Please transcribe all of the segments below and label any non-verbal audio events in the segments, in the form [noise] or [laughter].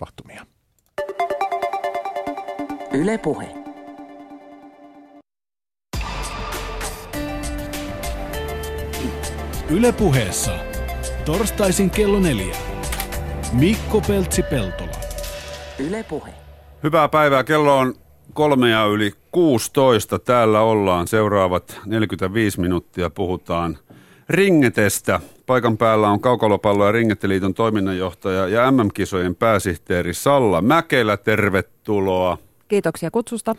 tapahtumia. Yle Puhe. Yle Puheessa. Torstaisin kello neljä. Mikko Peltsi-Peltola. Yle Puhe. Hyvää päivää. Kello on kolmea yli 16. Täällä ollaan. Seuraavat 45 minuuttia puhutaan ringetestä. Paikan päällä on Kaukalopallo- ja Ringeteliiton toiminnanjohtaja ja MM-kisojen pääsihteeri Salla Mäkelä. Tervetuloa. Kiitoksia kutsusta.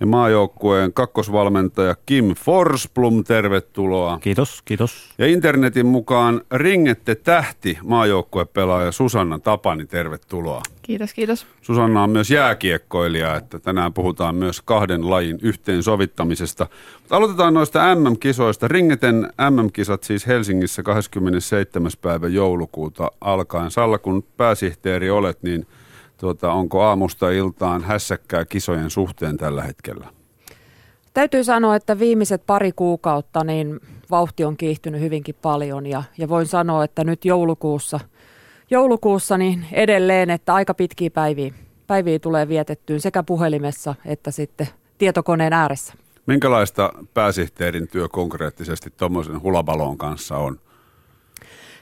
Ja maajoukkueen kakkosvalmentaja Kim Forsblom, tervetuloa. Kiitos, kiitos. Ja internetin mukaan ringette tähti maajoukkuepelaaja Susanna Tapani, tervetuloa. Kiitos, kiitos. Susanna on myös jääkiekkoilija, että tänään puhutaan myös kahden lajin yhteensovittamisesta. Mutta aloitetaan noista MM-kisoista. Ringeten MM-kisat siis Helsingissä 27. päivä joulukuuta alkaen. Salla, kun pääsihteeri olet, niin tuota, onko aamusta iltaan hässäkkää kisojen suhteen tällä hetkellä? Täytyy sanoa, että viimeiset pari kuukautta niin vauhti on kiihtynyt hyvinkin paljon ja, ja voin sanoa, että nyt joulukuussa, joulukuussa niin edelleen, että aika pitkiä päiviä, päiviä tulee vietettyyn sekä puhelimessa että sitten tietokoneen ääressä. Minkälaista pääsihteerin työ konkreettisesti tuommoisen hulabalon kanssa on?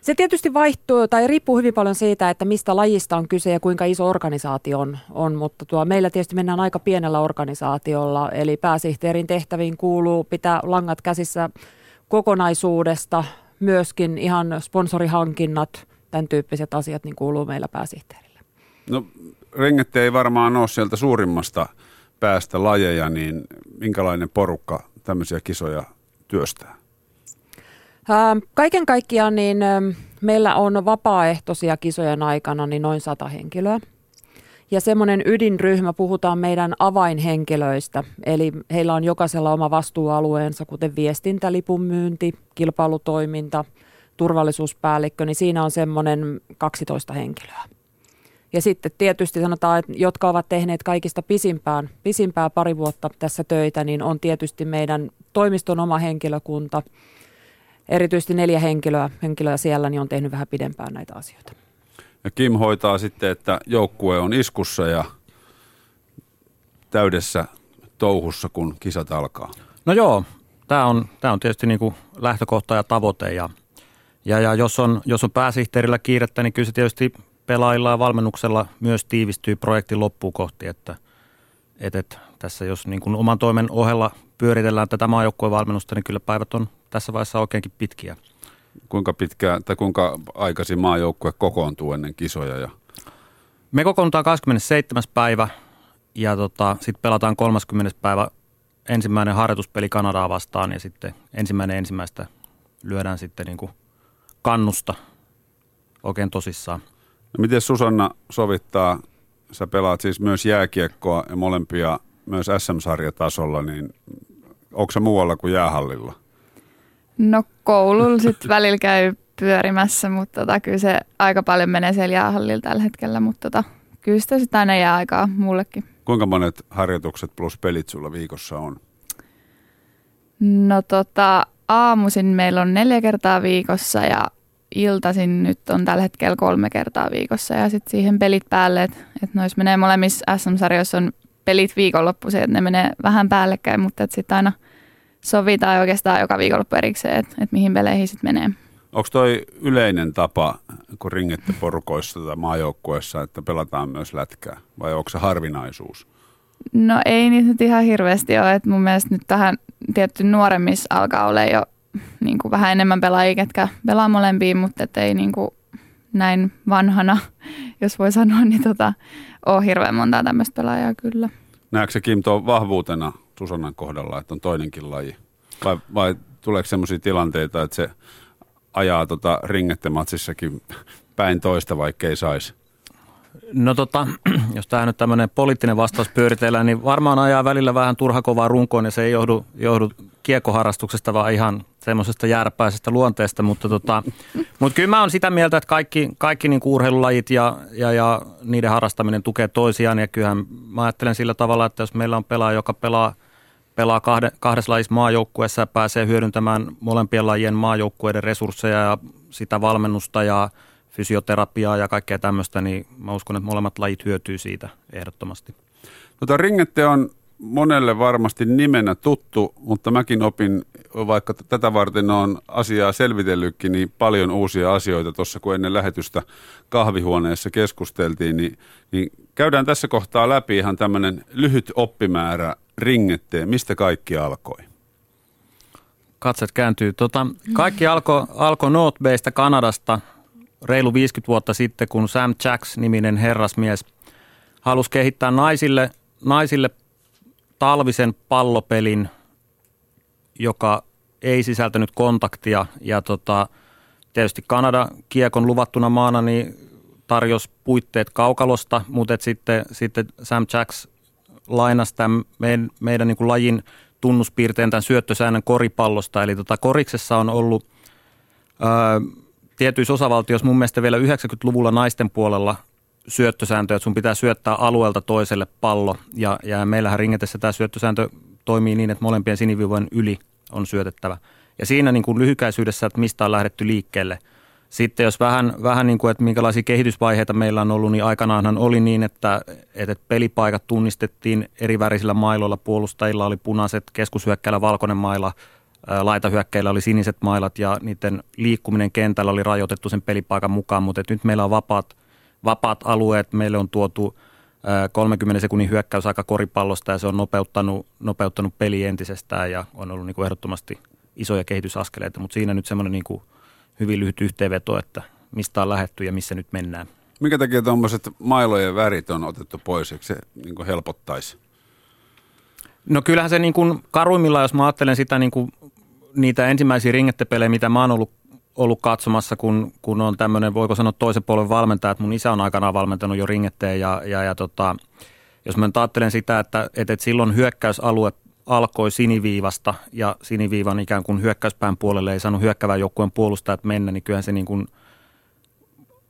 Se tietysti vaihtuu tai riippuu hyvin paljon siitä, että mistä lajista on kyse ja kuinka iso organisaatio on, on mutta tuo, meillä tietysti mennään aika pienellä organisaatiolla, eli pääsihteerin tehtäviin kuuluu pitää langat käsissä kokonaisuudesta, myöskin ihan sponsorihankinnat, tämän tyyppiset asiat niin kuuluu meillä pääsihteerille. No rengette ei varmaan ole sieltä suurimmasta päästä lajeja, niin minkälainen porukka tämmöisiä kisoja työstää? Kaiken kaikkiaan niin meillä on vapaaehtoisia kisojen aikana niin noin sata henkilöä. Ja semmoinen ydinryhmä, puhutaan meidän avainhenkilöistä, eli heillä on jokaisella oma vastuualueensa, kuten viestintä, lipunmyynti, kilpailutoiminta, turvallisuuspäällikkö, niin siinä on semmoinen 12 henkilöä. Ja sitten tietysti sanotaan, että jotka ovat tehneet kaikista pisimpään, pisimpää pari vuotta tässä töitä, niin on tietysti meidän toimiston oma henkilökunta – erityisesti neljä henkilöä, henkilöä siellä niin on tehnyt vähän pidempään näitä asioita. Ja Kim hoitaa sitten, että joukkue on iskussa ja täydessä touhussa, kun kisat alkaa. No joo, tämä on, tämä on tietysti niin kuin lähtökohta ja tavoite ja, ja, ja jos, on, jos on pääsihteerillä kiirettä, niin kyllä se tietysti pelaajilla ja valmennuksella myös tiivistyy projektin loppuun kohti, että et, et, tässä jos niin kuin oman toimen ohella pyöritellään tätä maajoukkueen valmennusta, niin kyllä päivät on tässä vaiheessa oikeinkin pitkiä. Kuinka pitkä tai kuinka aikaisin maajoukkue kokoontuu ennen kisoja? Ja... Me kokoonnutaan 27. päivä ja tota, sitten pelataan 30. päivä ensimmäinen harjoituspeli Kanadaa vastaan ja sitten ensimmäinen ensimmäistä lyödään sitten niin kuin kannusta oikein tosissaan. No miten Susanna sovittaa, sä pelaat siis myös jääkiekkoa ja molempia myös SM-sarjatasolla, niin onko se muualla kuin jäähallilla? No koululla sitten [laughs] välillä käy pyörimässä, mutta tota, kyllä se aika paljon menee siellä jäähallilla tällä hetkellä, mutta tota, kyllä sitä sitten aina jää aikaa mullekin. Kuinka monet harjoitukset plus pelit sulla viikossa on? No tota, aamuisin meillä on neljä kertaa viikossa ja iltaisin nyt on tällä hetkellä kolme kertaa viikossa ja sitten siihen pelit päälle, että et noissa menee molemmissa SM-sarjoissa on pelit viikonloppuisin, että ne menee vähän päällekkäin, mutta sitten aina – sovitaan oikeastaan joka viikonloppu erikseen, että, että mihin peleihin sitten menee. Onko toi yleinen tapa, kun ringette porukoissa tai maajoukkueessa, että pelataan myös lätkää, vai onko se harvinaisuus? No ei niitä nyt ihan hirveästi ole, että mun mielestä nyt tähän tietty nuoremmissa alkaa olla jo niin kuin vähän enemmän pelaajia, ketkä pelaa molempiin, mutta et ei niin kuin näin vanhana, [laughs] jos voi sanoa, niin tota, ole hirveän montaa tämmöistä pelaajaa kyllä. Näetkö Kim tuon vahvuutena Susannan kohdalla, että on toinenkin laji? Vai, vai tuleeko sellaisia tilanteita, että se ajaa tota ringettematsissakin päin toista, vaikka ei saisi? No tota, [clears throat] jos tämä nyt tämmöinen poliittinen vastaus pyöritellään, niin varmaan ajaa välillä vähän turhakovaa runkoon ja se ei johdu, johdu kiekkoharrastuksesta, vaan ihan semmoisesta järpäisestä luonteesta, mutta, tota, [laughs] mutta kyllä mä oon sitä mieltä, että kaikki, kaikki niin urheilulajit ja, ja, ja niiden harrastaminen tukee toisiaan ja kyllähän mä ajattelen sillä tavalla, että jos meillä on pelaaja, joka pelaa, pelaa kahde, kahdessa lajissa maajoukkueessa ja pääsee hyödyntämään molempien lajien maajoukkueiden resursseja ja sitä valmennusta ja fysioterapiaa ja kaikkea tämmöistä, niin mä uskon, että molemmat lajit hyötyy siitä ehdottomasti. Tota, ringette on monelle varmasti nimenä tuttu, mutta mäkin opin, vaikka tätä varten on asiaa selvitellytkin, niin paljon uusia asioita tuossa, kun ennen lähetystä kahvihuoneessa keskusteltiin, niin, niin käydään tässä kohtaa läpi ihan tämmöinen lyhyt oppimäärä ringetteen. Mistä kaikki alkoi? Katset kääntyy. Tota, kaikki alkoi alko North Baystä Kanadasta reilu 50 vuotta sitten, kun Sam Jacks-niminen herrasmies halusi kehittää naisille, naisille talvisen pallopelin, joka ei sisältänyt kontaktia. Ja tota, tietysti Kanada kiekon luvattuna maana niin tarjosi puitteet kaukalosta, mutta sitten, sitten Sam Jacks lainasi tämän meidän, meidän niin kuin lajin tunnuspiirteen tämän syöttösäännön koripallosta. Eli tota, koriksessa on ollut ää, tietyissä osavaltioissa mun mielestä vielä 90-luvulla naisten puolella syöttösääntö, että sun pitää syöttää alueelta toiselle pallo. Ja, ja meillähän ringetessä tämä syöttösääntö toimii niin, että molempien sinivivojen yli on syötettävä. Ja siinä niin kuin lyhykäisyydessä, että mistä on lähdetty liikkeelle. Sitten jos vähän, vähän niin kuin, että minkälaisia kehitysvaiheita meillä on ollut, niin aikanaanhan oli niin, että, että pelipaikat tunnistettiin eri värisillä mailoilla. Puolustajilla oli punaiset, keskushyökkäillä valkoinen maila, laitahyökkäillä oli siniset mailat ja niiden liikkuminen kentällä oli rajoitettu sen pelipaikan mukaan, mutta nyt meillä on vapaat – vapaat alueet. Meille on tuotu 30 sekunnin hyökkäysaika koripallosta ja se on nopeuttanut, nopeuttanut peli entisestään ja on ollut niin kuin ehdottomasti isoja kehitysaskeleita, mutta siinä nyt semmoinen niin kuin hyvin lyhyt yhteenveto, että mistä on lähetty ja missä nyt mennään. Minkä takia tuommoiset mailojen värit on otettu pois, eikö se niin kuin helpottaisi? No kyllähän se niin kuin karuimmilla, jos mä ajattelen sitä niin kuin niitä ensimmäisiä ringettepelejä, mitä mä oon ollut ollut katsomassa, kun, kun on tämmöinen, voiko sanoa toisen puolen valmentaja, että mun isä on aikanaan valmentanut jo ringetteen ja, ja, ja tota, jos mä ajattelen sitä, että, että, että silloin hyökkäysalue alkoi siniviivasta ja siniviivan ikään kuin hyökkäyspään puolelle ei saanut hyökkävän joukkueen puolustajat mennä, niin kyllähän se niin kuin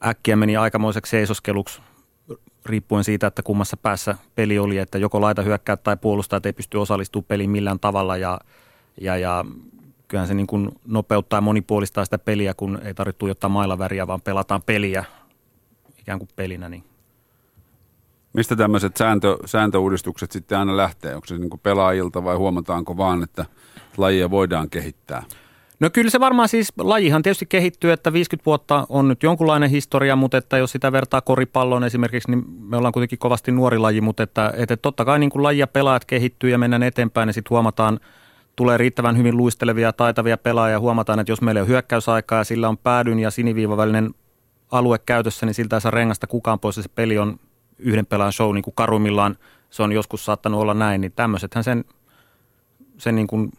äkkiä meni aikamoiseksi seisoskeluksi riippuen siitä, että kummassa päässä peli oli, että joko laita hyökkää tai puolustajat ei pysty osallistumaan peliin millään tavalla ja, ja, ja kyllähän se niin kuin nopeuttaa ja monipuolistaa sitä peliä, kun ei tarvitse tuijottaa mailaväriä, vaan pelataan peliä ikään kuin pelinä. Niin. Mistä tämmöiset sääntö, sääntöuudistukset sitten aina lähtee? Onko se niin pelaajilta vai huomataanko vaan, että lajia voidaan kehittää? No kyllä se varmaan siis, lajihan tietysti kehittyy, että 50 vuotta on nyt jonkunlainen historia, mutta että jos sitä vertaa koripalloon esimerkiksi, niin me ollaan kuitenkin kovasti nuori laji, mutta että, että totta kai niin kuin lajia pelaajat kehittyy ja mennään eteenpäin ja sitten huomataan – tulee riittävän hyvin luistelevia, taitavia pelaajia. Huomataan, että jos meillä on hyökkäysaikaa ja sillä on päädyn ja siniviivan välinen alue käytössä, niin siltä ei saa rengasta kukaan pois. Se peli on yhden pelaajan show, niin kuin karummillaan se on joskus saattanut olla näin. Niin tämmöisethän sen, sen niin kuin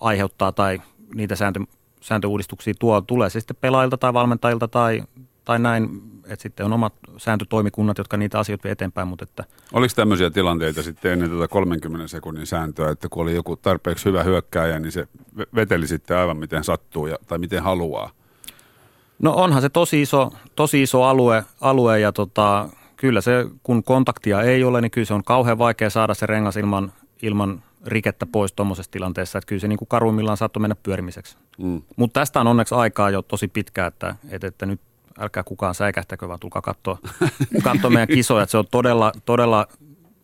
aiheuttaa tai niitä sääntö, sääntöuudistuksia tuo, tulee se sitten pelaajilta tai valmentajilta tai, tai näin, että sitten on omat sääntötoimikunnat, jotka niitä asioita vie eteenpäin. Mutta että Oliko tämmöisiä tilanteita sitten ennen tuota 30 sekunnin sääntöä, että kun oli joku tarpeeksi hyvä hyökkääjä, niin se veteli sitten aivan miten sattuu ja, tai miten haluaa? No onhan se tosi iso, tosi iso alue, alue ja tota, kyllä se, kun kontaktia ei ole, niin kyllä se on kauhean vaikea saada se rengas ilman, ilman rikettä pois tuommoisessa tilanteessa. Että kyllä se niin kuin karuimmillaan saattoi mennä pyörimiseksi. Mm. Mutta tästä on onneksi aikaa jo tosi pitkään, että, että, että nyt älkää kukaan säikähtäkö, vaan tulkaa katsoa, [laughs] katsoa meidän kisoja. Että se on todella, todella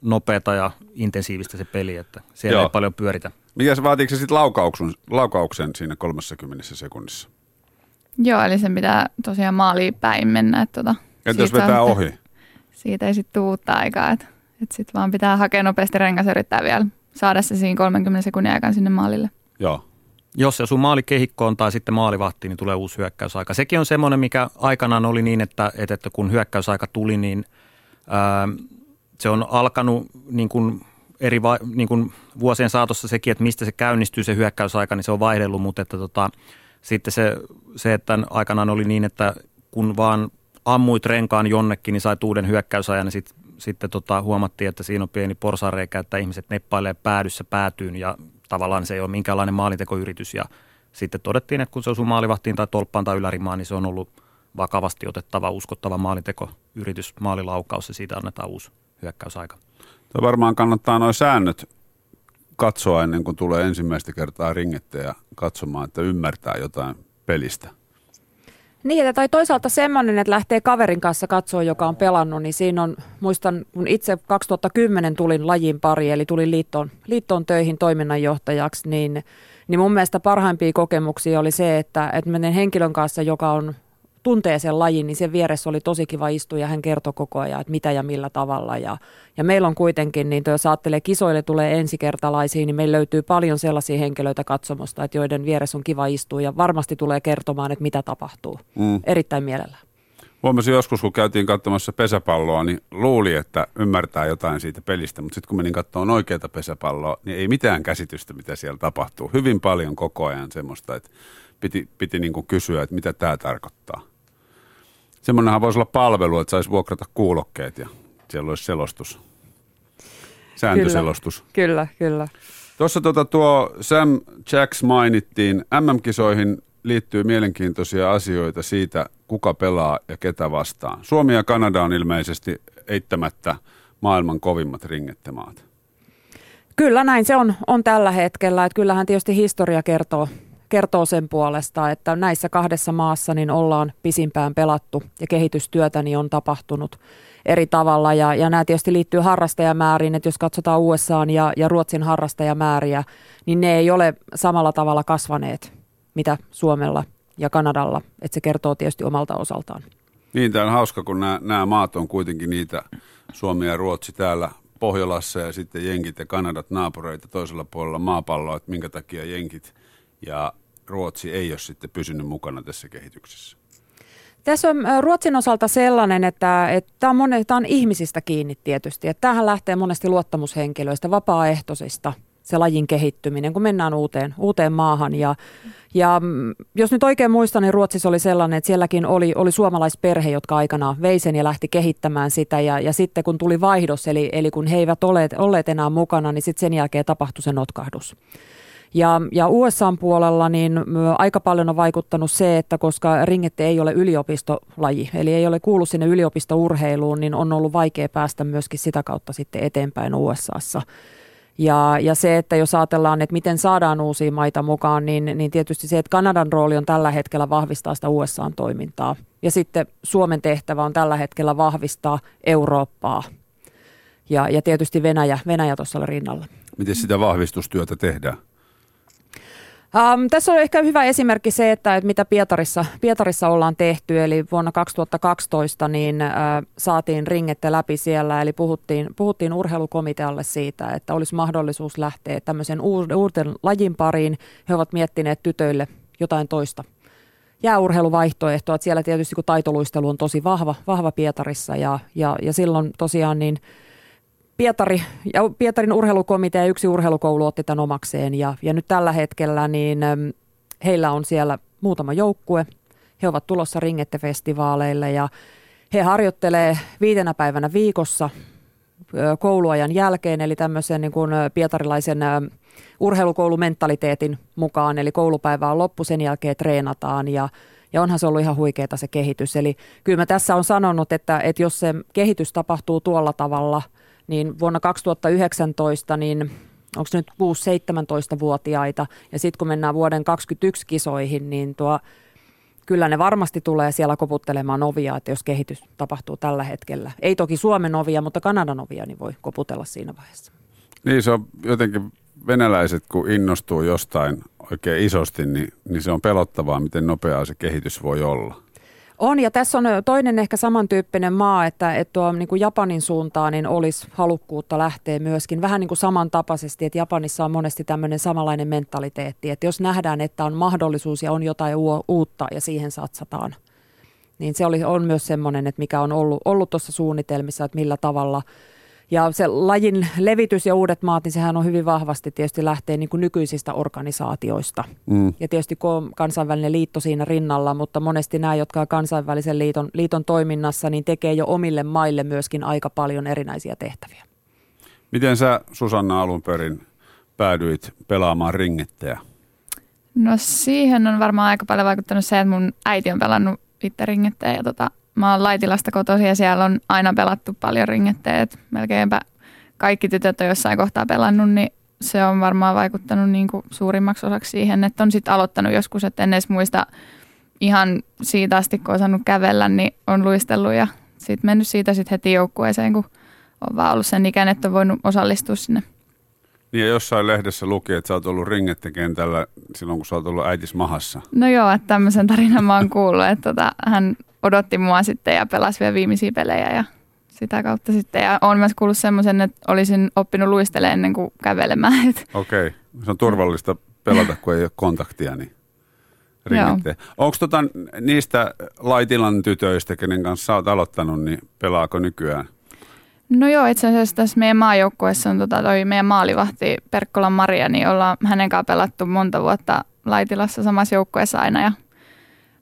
nopeata ja intensiivistä se peli, että siellä Joo. ei paljon pyöritä. Mikä se vaatiiko se sitten laukauksen, laukauksen siinä 30 sekunnissa? Joo, eli sen pitää tosiaan maaliin päin mennä. Että tota, Entä jos vetää ohi? Siitä ei sitten uutta aikaa, että, että sitten vaan pitää hakea nopeasti rengas ja yrittää vielä saada se siinä 30 sekunnin aikana sinne maalille. Joo. Jos se sun maali kehikkoon tai sitten maalivahtiin, niin tulee uusi hyökkäysaika. Sekin on semmoinen, mikä aikanaan oli niin, että, että kun hyökkäysaika tuli, niin ää, se on alkanut niin kuin eri va, niin kuin vuosien saatossa sekin, että mistä se käynnistyy se hyökkäysaika, niin se on vaihdellut, mutta että tota, sitten se, se, että aikanaan oli niin, että kun vaan ammuit renkaan jonnekin, niin sai uuden hyökkäysajan, niin sit, sitten tota, huomattiin, että siinä on pieni porsareikä, että ihmiset neppailee päädyssä päätyyn ja tavallaan se ei ole minkäänlainen maalintekoyritys ja sitten todettiin, että kun se osuu maalivahtiin tai tolppaan tai ylärimaan, niin se on ollut vakavasti otettava, uskottava maalintekoyritys, maalilaukaus ja siitä annetaan uusi hyökkäysaika. Tämä varmaan kannattaa nuo säännöt katsoa ennen kuin tulee ensimmäistä kertaa ringette ja katsomaan, että ymmärtää jotain pelistä. Niin, tai toisaalta semmoinen, että lähtee kaverin kanssa katsoa, joka on pelannut, niin siinä on, muistan, kun itse 2010 tulin lajin pari, eli tulin liittoon, liittoon töihin toiminnanjohtajaksi, niin, niin mun mielestä parhaimpia kokemuksia oli se, että, että menen henkilön kanssa, joka on tuntee sen lajin, niin sen vieressä oli tosi kiva istua ja hän kertoi koko ajan, että mitä ja millä tavalla. Ja, ja meillä on kuitenkin, niin jos ajattelee kisoille tulee ensikertalaisiin, niin meillä löytyy paljon sellaisia henkilöitä katsomosta, että joiden vieressä on kiva istua ja varmasti tulee kertomaan, että mitä tapahtuu. Mm. Erittäin mielellään. Huomasin joskus, kun käytiin katsomassa pesäpalloa, niin luuli, että ymmärtää jotain siitä pelistä, mutta sitten kun menin katsomaan oikeita pesäpalloa, niin ei mitään käsitystä, mitä siellä tapahtuu. Hyvin paljon koko ajan semmoista, että piti, piti niin kuin kysyä, että mitä tämä tarkoittaa. Semmoinenhan voisi olla palvelu, että saisi vuokrata kuulokkeet ja siellä olisi selostus. Sääntöselostus. Kyllä, kyllä. kyllä. Tuossa tuota, tuo Sam Jacks mainittiin. MM-kisoihin liittyy mielenkiintoisia asioita siitä, kuka pelaa ja ketä vastaan. Suomi ja Kanada on ilmeisesti eittämättä maailman kovimmat ringettemaat. Kyllä näin se on, on tällä hetkellä. Että kyllähän tietysti historia kertoo, kertoo sen puolesta, että näissä kahdessa maassa niin ollaan pisimpään pelattu ja kehitystyötä niin on tapahtunut eri tavalla. Ja, ja nämä tietysti liittyy harrastajamääriin, että jos katsotaan USA ja, ja Ruotsin harrastajamääriä, niin ne ei ole samalla tavalla kasvaneet, mitä Suomella ja Kanadalla. Että se kertoo tietysti omalta osaltaan. Niin, tämä on hauska, kun nämä, nämä maat on kuitenkin niitä, Suomi ja Ruotsi täällä Pohjolassa ja sitten Jenkit ja Kanadat naapureita toisella puolella maapalloa, että minkä takia Jenkit – ja Ruotsi ei ole sitten pysynyt mukana tässä kehityksessä. Tässä on Ruotsin osalta sellainen, että, että tämä, on monet, tämä on ihmisistä kiinni tietysti. Että tämähän lähtee monesti luottamushenkilöistä, vapaaehtoisista se lajin kehittyminen, kun mennään uuteen, uuteen maahan. Ja, ja mm, jos nyt oikein muistan, niin Ruotsissa oli sellainen, että sielläkin oli, oli suomalaisperhe, jotka aikanaan vei sen ja lähti kehittämään sitä. Ja, ja sitten kun tuli vaihdos, eli, eli kun he eivät olleet, olleet enää mukana, niin sitten sen jälkeen tapahtui se notkahdus. Ja, ja USAn puolella niin aika paljon on vaikuttanut se, että koska ringette ei ole yliopistolaji, eli ei ole kuulu sinne yliopistourheiluun, niin on ollut vaikea päästä myöskin sitä kautta sitten eteenpäin USAssa. Ja, ja se, että jos ajatellaan, että miten saadaan uusia maita mukaan, niin, niin tietysti se, että Kanadan rooli on tällä hetkellä vahvistaa sitä USA-toimintaa. Ja sitten Suomen tehtävä on tällä hetkellä vahvistaa Eurooppaa. Ja, ja tietysti Venäjä, Venäjä tuossa rinnalla. Miten sitä vahvistustyötä tehdään? Um, tässä on ehkä hyvä esimerkki se, että, että mitä Pietarissa, Pietarissa ollaan tehty, eli vuonna 2012 niin äh, saatiin ringette läpi siellä, eli puhuttiin, puhuttiin urheilukomitealle siitä, että olisi mahdollisuus lähteä tämmöisen uuden lajin pariin. He ovat miettineet tytöille jotain toista jääurheiluvaihtoehtoa, että siellä tietysti kun taitoluistelu on tosi vahva, vahva Pietarissa ja, ja, ja silloin tosiaan niin – Pietari ja Pietarin urheilukomitea ja yksi urheilukoulu otti tämän omakseen ja, ja nyt tällä hetkellä niin heillä on siellä muutama joukkue. He ovat tulossa ringette-festivaaleille ja he harjoittelee viitenä päivänä viikossa kouluajan jälkeen, eli tämmöisen niin kuin pietarilaisen urheilukoulumentaliteetin mukaan, eli koulupäivä on loppu, sen jälkeen treenataan ja ja onhan se ollut ihan huikeeta se kehitys. Eli kyllä mä tässä on sanonut, että, että jos se kehitys tapahtuu tuolla tavalla – niin vuonna 2019 niin onko nyt 6-17-vuotiaita ja sitten kun mennään vuoden 2021 kisoihin, niin tuo kyllä ne varmasti tulee siellä koputtelemaan ovia, että jos kehitys tapahtuu tällä hetkellä. Ei toki Suomen ovia, mutta Kanadan ovia niin voi koputella siinä vaiheessa. Niin se on jotenkin venäläiset, kun innostuu jostain oikein isosti, niin, niin se on pelottavaa, miten nopeaa se kehitys voi olla. On, ja tässä on toinen ehkä samantyyppinen maa, että, että tuo niin kuin Japanin suuntaan niin olisi halukkuutta lähteä myöskin vähän niin kuin samantapaisesti, että Japanissa on monesti tämmöinen samanlainen mentaliteetti, että jos nähdään, että on mahdollisuus ja on jotain uutta ja siihen satsataan, niin se oli, on myös semmoinen, että mikä on ollut, ollut tuossa suunnitelmissa, että millä tavalla – ja se lajin levitys ja uudet maat, niin sehän on hyvin vahvasti tietysti lähtee niin kuin nykyisistä organisaatioista. Mm. Ja tietysti kun on kansainvälinen liitto siinä rinnalla, mutta monesti nämä, jotka on kansainvälisen liiton, liiton toiminnassa, niin tekee jo omille maille myöskin aika paljon erinäisiä tehtäviä. Miten sä Susanna alun perin päädyit pelaamaan ringettejä? No siihen on varmaan aika paljon vaikuttanut se, että mun äiti on pelannut itse ringettejä ja tota, mä oon Laitilasta kotoisin ja siellä on aina pelattu paljon ringetteä. melkeinpä kaikki tytöt on jossain kohtaa pelannut, niin se on varmaan vaikuttanut niin kuin suurimmaksi osaksi siihen, että on sitten aloittanut joskus, että en edes muista ihan siitä asti, kun on osannut kävellä, niin on luistellut ja sitten mennyt siitä sitten heti joukkueeseen, kun on vaan ollut sen ikäinen, että on voinut osallistua sinne. Niin ja jossain lehdessä luki, että sä oot ollut ringettekentällä silloin, kun sä oot ollut äitis mahassa. No joo, että tämmöisen tarinan mä oon kuullut, että tota, hän odotti mua sitten ja pelasi vielä viimeisiä pelejä ja sitä kautta sitten. Ja on myös kuullut semmoisen, että olisin oppinut luistelemaan ennen kuin kävelemään. Okei, okay. se on turvallista pelata, kun ei ole kontaktia, niin. Onko tota, niistä Laitilan tytöistä, kenen kanssa oot aloittanut, niin pelaako nykyään? No joo, itse asiassa tässä meidän maajoukkueessa on tota, toi meidän maalivahti Perkkolan Maria, niin ollaan hänen kanssa pelattu monta vuotta Laitilassa samassa joukkueessa aina ja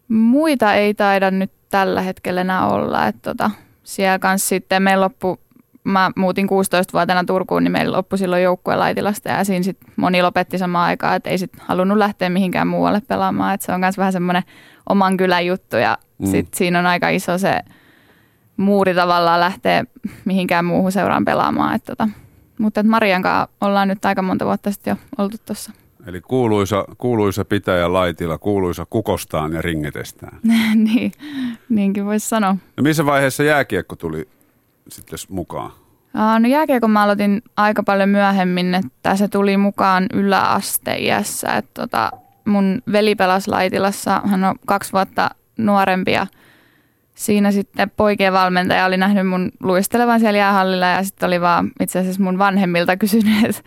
muita ei taida nyt tällä hetkellä enää olla. Että tota, siellä kanssa sitten meillä loppu, mä muutin 16-vuotiaana Turkuun, niin meillä loppui silloin joukkue Laitilasta ja siinä sitten moni lopetti samaan aikaan, että ei sitten halunnut lähteä mihinkään muualle pelaamaan. Että se on myös vähän semmoinen oman kylän juttu ja mm. sitten siinä on aika iso se muuri tavallaan lähteä mihinkään muuhun seuraan pelaamaan. Että tota, mutta Marian kanssa ollaan nyt aika monta vuotta sitten jo oltu tuossa. Eli kuuluisa, kuuluisa pitäjä laitila, kuuluisa kukostaan ja ringetestään. [laughs] niin, niinkin voisi sanoa. No missä vaiheessa jääkiekko tuli sitten mukaan? No jääkiekko mä aloitin aika paljon myöhemmin, että se tuli mukaan yläasteiässä. Että tota, mun veli pelasi Laitilassa, hän on kaksi vuotta nuorempi ja siinä sitten poikien valmentaja oli nähnyt mun luistelevan siellä jäähallilla ja sitten oli vaan itse asiassa mun vanhemmilta [laughs] kysynyt, että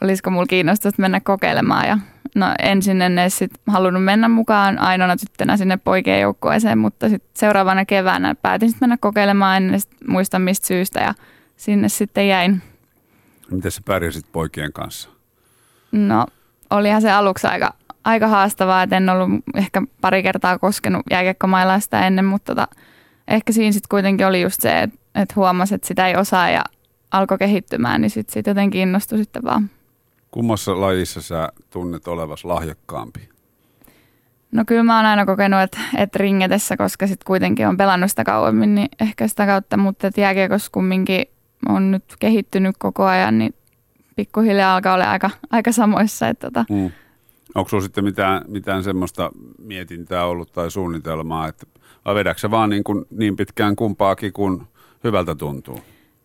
olisiko mulla kiinnostusta mennä kokeilemaan. Ja no ensin en edes sit halunnut mennä mukaan ainoana tyttönä sinne poikien joukkueeseen, mutta sitten seuraavana keväänä päätin sitten mennä kokeilemaan, en edes muista mistä syystä ja sinne sitten jäin. Miten sä pärjäsit poikien kanssa? No olihan se aluksi aika, aika haastavaa, että en ollut ehkä pari kertaa koskenut jääkiekkomailla sitä ennen, mutta tota, ehkä siinä sitten kuitenkin oli just se, että, että huomasi, että sitä ei osaa ja alkoi kehittymään, niin sitten sit jotenkin innostui sitten vaan. Kummassa lajissa sä tunnet olevas lahjakkaampi? No kyllä mä oon aina kokenut, että, että ringetessä, koska sitten kuitenkin on pelannut sitä kauemmin, niin ehkä sitä kautta, mutta että jääkiekossa kumminkin on nyt kehittynyt koko ajan, niin pikkuhiljaa alkaa olla aika, aika samoissa. Että tota. mm. Onko sinulla sitten mitään, mitään semmoista mietintää ollut tai suunnitelmaa, että vedätkö vaan niin, kuin niin pitkään kumpaakin, kun hyvältä tuntuu?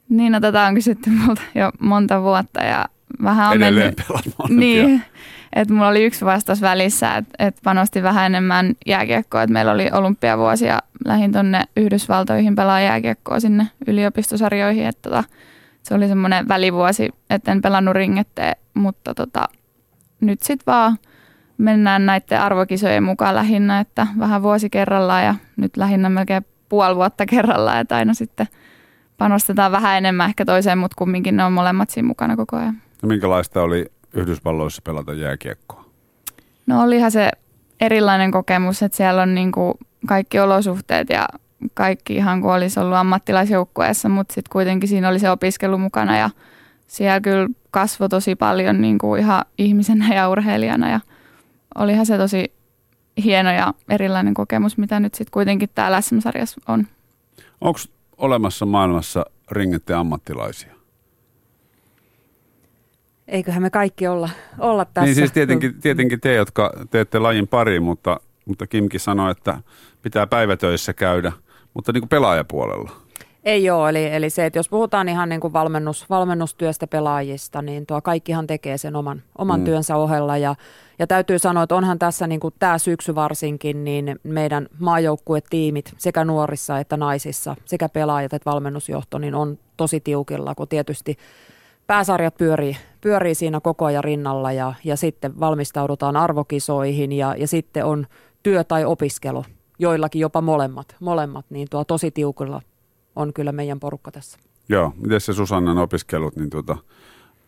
Niin, no tätä on kysytty multa jo monta vuotta ja vähän on Edelleen mennyt... Niin, että mulla oli yksi vastaus välissä, että et panosti vähän enemmän jääkiekkoa, että meillä oli olympiavuosia lähin tonne Yhdysvaltoihin pelaa jääkiekkoa sinne yliopistosarjoihin, että tota, se oli semmoinen välivuosi, että en pelannut ringetteen, mutta tota, nyt sitten vaan mennään näiden arvokisojen mukaan lähinnä, että vähän vuosi kerrallaan ja nyt lähinnä melkein puoli vuotta kerrallaan, että aina sitten panostetaan vähän enemmän ehkä toiseen, mutta kumminkin ne on molemmat siinä mukana koko ajan. No minkälaista oli Yhdysvalloissa pelata jääkiekkoa? No olihan se erilainen kokemus, että siellä on niin kuin kaikki olosuhteet ja kaikki ihan kuin olisi ollut ammattilaisjoukkueessa, mutta sitten kuitenkin siinä oli se opiskelu mukana ja siellä kyllä kasvoi tosi paljon niin kuin ihan ihmisenä ja urheilijana ja olihan se tosi hieno ja erilainen kokemus, mitä nyt sitten kuitenkin täällä SM-sarjassa on. Onko olemassa maailmassa ringette ammattilaisia? Eiköhän me kaikki olla, olla tässä. Niin siis tietenkin, tietenkin te, jotka teette lajin pariin, mutta, mutta Kimki sanoi, että pitää päivätöissä käydä, mutta niin kuin pelaajapuolella. Ei ole, eli, eli se, että jos puhutaan ihan niin kuin valmennus, valmennustyöstä pelaajista, niin tuo kaikkihan tekee sen oman, oman mm. työnsä ohella. Ja, ja täytyy sanoa, että onhan tässä niin kuin tämä syksy varsinkin, niin meidän maajoukkuetiimit sekä nuorissa että naisissa, sekä pelaajat että valmennusjohto, niin on tosi tiukilla, kun tietysti pääsarjat pyörii, pyörii siinä koko ajan rinnalla ja, ja sitten valmistaudutaan arvokisoihin ja, ja sitten on työ tai opiskelu, joillakin jopa molemmat, molemmat niin tuo tosi tiukilla on kyllä meidän porukka tässä. Joo, miten se Susannan opiskelut, niin tuota,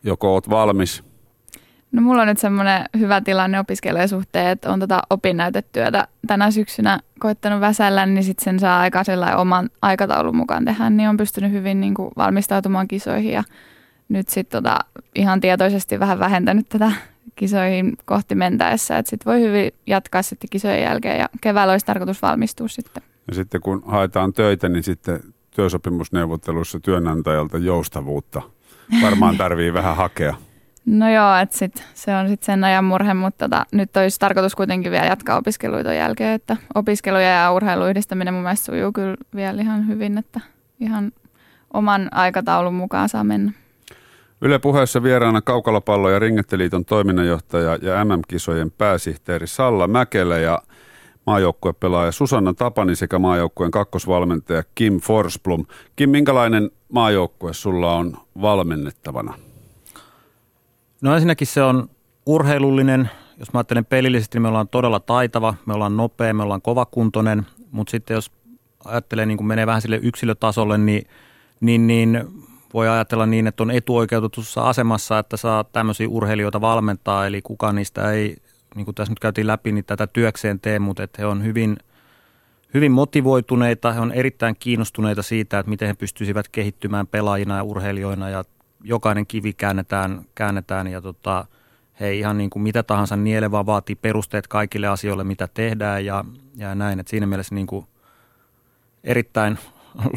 joko olet valmis? No mulla on nyt semmoinen hyvä tilanne opiskelijan suhteen, että on tota opinnäytetyötä tänä syksynä koittanut väsällä, niin sitten sen saa aika sellainen oman aikataulun mukaan tehdä, niin on pystynyt hyvin niin kuin valmistautumaan kisoihin ja nyt sitten tota, ihan tietoisesti vähän vähentänyt tätä kisoihin kohti mentäessä, että sitten voi hyvin jatkaa sitten kisojen jälkeen ja keväällä olisi tarkoitus valmistua sitten. Ja sitten kun haetaan töitä, niin sitten työsopimusneuvotteluissa työnantajalta joustavuutta varmaan tarvii vähän hakea. No joo, että sit, se on sitten sen ajan murhe, mutta tota, nyt olisi tarkoitus kuitenkin vielä jatkaa opiskeluita jälkeen, että opiskeluja ja urheilun yhdistäminen mun mielestä sujuu kyllä vielä ihan hyvin, että ihan oman aikataulun mukaan saa mennä. Yle puheessa vieraana Kaukalopallo- ja Ringetteliiton toiminnanjohtaja ja MM-kisojen pääsihteeri Salla Mäkelä ja maajoukkuepelaaja Susanna Tapani sekä maajoukkueen kakkosvalmentaja Kim Forsblom. Kim, minkälainen maajoukkue sulla on valmennettavana? No ensinnäkin se on urheilullinen. Jos mä ajattelen pelillisesti, niin me ollaan todella taitava, me ollaan nopea, me ollaan kovakuntoinen, mutta sitten jos ajattelee niin kuin menee vähän sille yksilötasolle, niin, niin, niin voi ajatella niin, että on etuoikeutetussa asemassa, että saa tämmöisiä urheilijoita valmentaa, eli kukaan niistä ei, niin kuin tässä nyt käytiin läpi, niin tätä työkseen tee, mutta että he on hyvin, hyvin motivoituneita, he on erittäin kiinnostuneita siitä, että miten he pystyisivät kehittymään pelaajina ja urheilijoina ja jokainen kivi käännetään, käännetään ja tota, he ihan niin kuin mitä tahansa niele, vaan vaatii perusteet kaikille asioille, mitä tehdään ja, ja näin. Et siinä mielessä niin kuin erittäin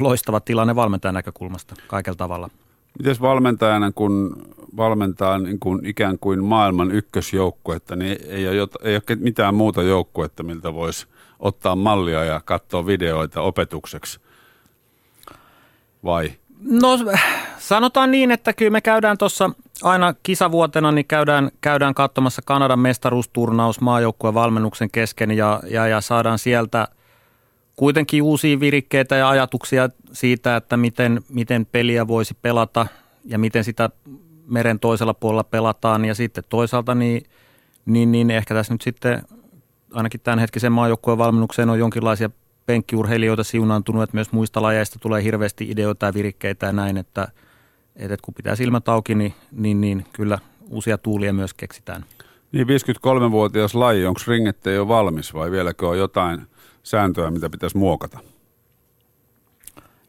loistava tilanne valmentajan näkökulmasta kaikella tavalla. Miten valmentajana, kun valmentaa niin kuin ikään kuin maailman ykkösjoukkuetta, niin ei ole, ei ole mitään muuta joukkuetta, miltä voisi ottaa mallia ja katsoa videoita opetukseksi? Vai? No sanotaan niin, että kyllä me käydään tuossa aina kisavuotena, niin käydään, käydään katsomassa Kanadan mestaruusturnaus maajoukkueen valmennuksen kesken ja, ja, ja saadaan sieltä kuitenkin uusia virikkeitä ja ajatuksia siitä, että miten, miten peliä voisi pelata ja miten sitä meren toisella puolella pelataan. Ja sitten toisaalta niin, niin, niin ehkä tässä nyt sitten ainakin tämänhetkisen maajoukkueen valmennukseen on jonkinlaisia penkkiurheilijoita siunaantunut, että myös muista lajeista tulee hirveästi ideoita ja virikkeitä ja näin, että, että kun pitää silmät auki, niin, niin, niin kyllä uusia tuulia myös keksitään. Niin 53-vuotias laji, onko ringette jo valmis vai vieläkö on jotain sääntöä, mitä pitäisi muokata?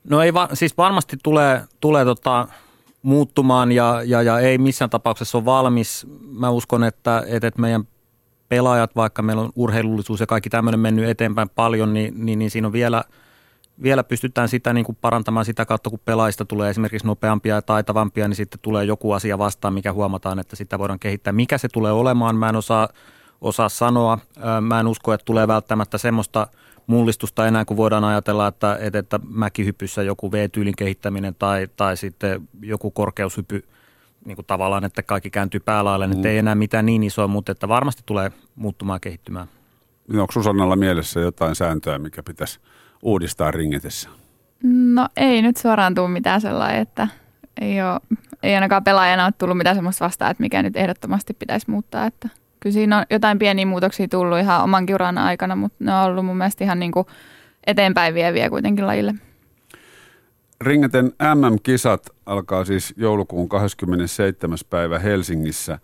No ei, va- siis varmasti tulee, tulee tota, muuttumaan ja, ja, ja ei missään tapauksessa ole valmis. Mä uskon, että, että meidän pelaajat, vaikka meillä on urheilullisuus ja kaikki tämmöinen mennyt eteenpäin paljon, niin, niin, niin siinä on vielä, vielä pystytään sitä niin kuin parantamaan sitä kautta, kun pelaajista tulee esimerkiksi nopeampia ja taitavampia, niin sitten tulee joku asia vastaan, mikä huomataan, että sitä voidaan kehittää. Mikä se tulee olemaan, mä en osaa, osaa sanoa. Mä en usko, että tulee välttämättä semmoista mullistusta enää, kun voidaan ajatella, että, että, että mäkihypyssä joku V-tyylin kehittäminen tai, tai sitten joku korkeushypy – niin kuin tavallaan, että kaikki kääntyy päälaille, mm. että ei enää mitään niin isoa, mutta että varmasti tulee muuttumaan kehittymään. Niin onko Susannalla mielessä jotain sääntöä, mikä pitäisi uudistaa ringetessä? No ei nyt suoraan tule mitään sellainen, että ei, ole, ei ainakaan pelaajana ole tullut mitään sellaista vastaan, että mikä nyt ehdottomasti pitäisi muuttaa. Että kyllä siinä on jotain pieniä muutoksia tullut ihan oman uran aikana, mutta ne on ollut mun mielestä ihan niin kuin eteenpäin vieviä kuitenkin lajille. Ringeten MM-kisat alkaa siis joulukuun 27. päivä Helsingissä.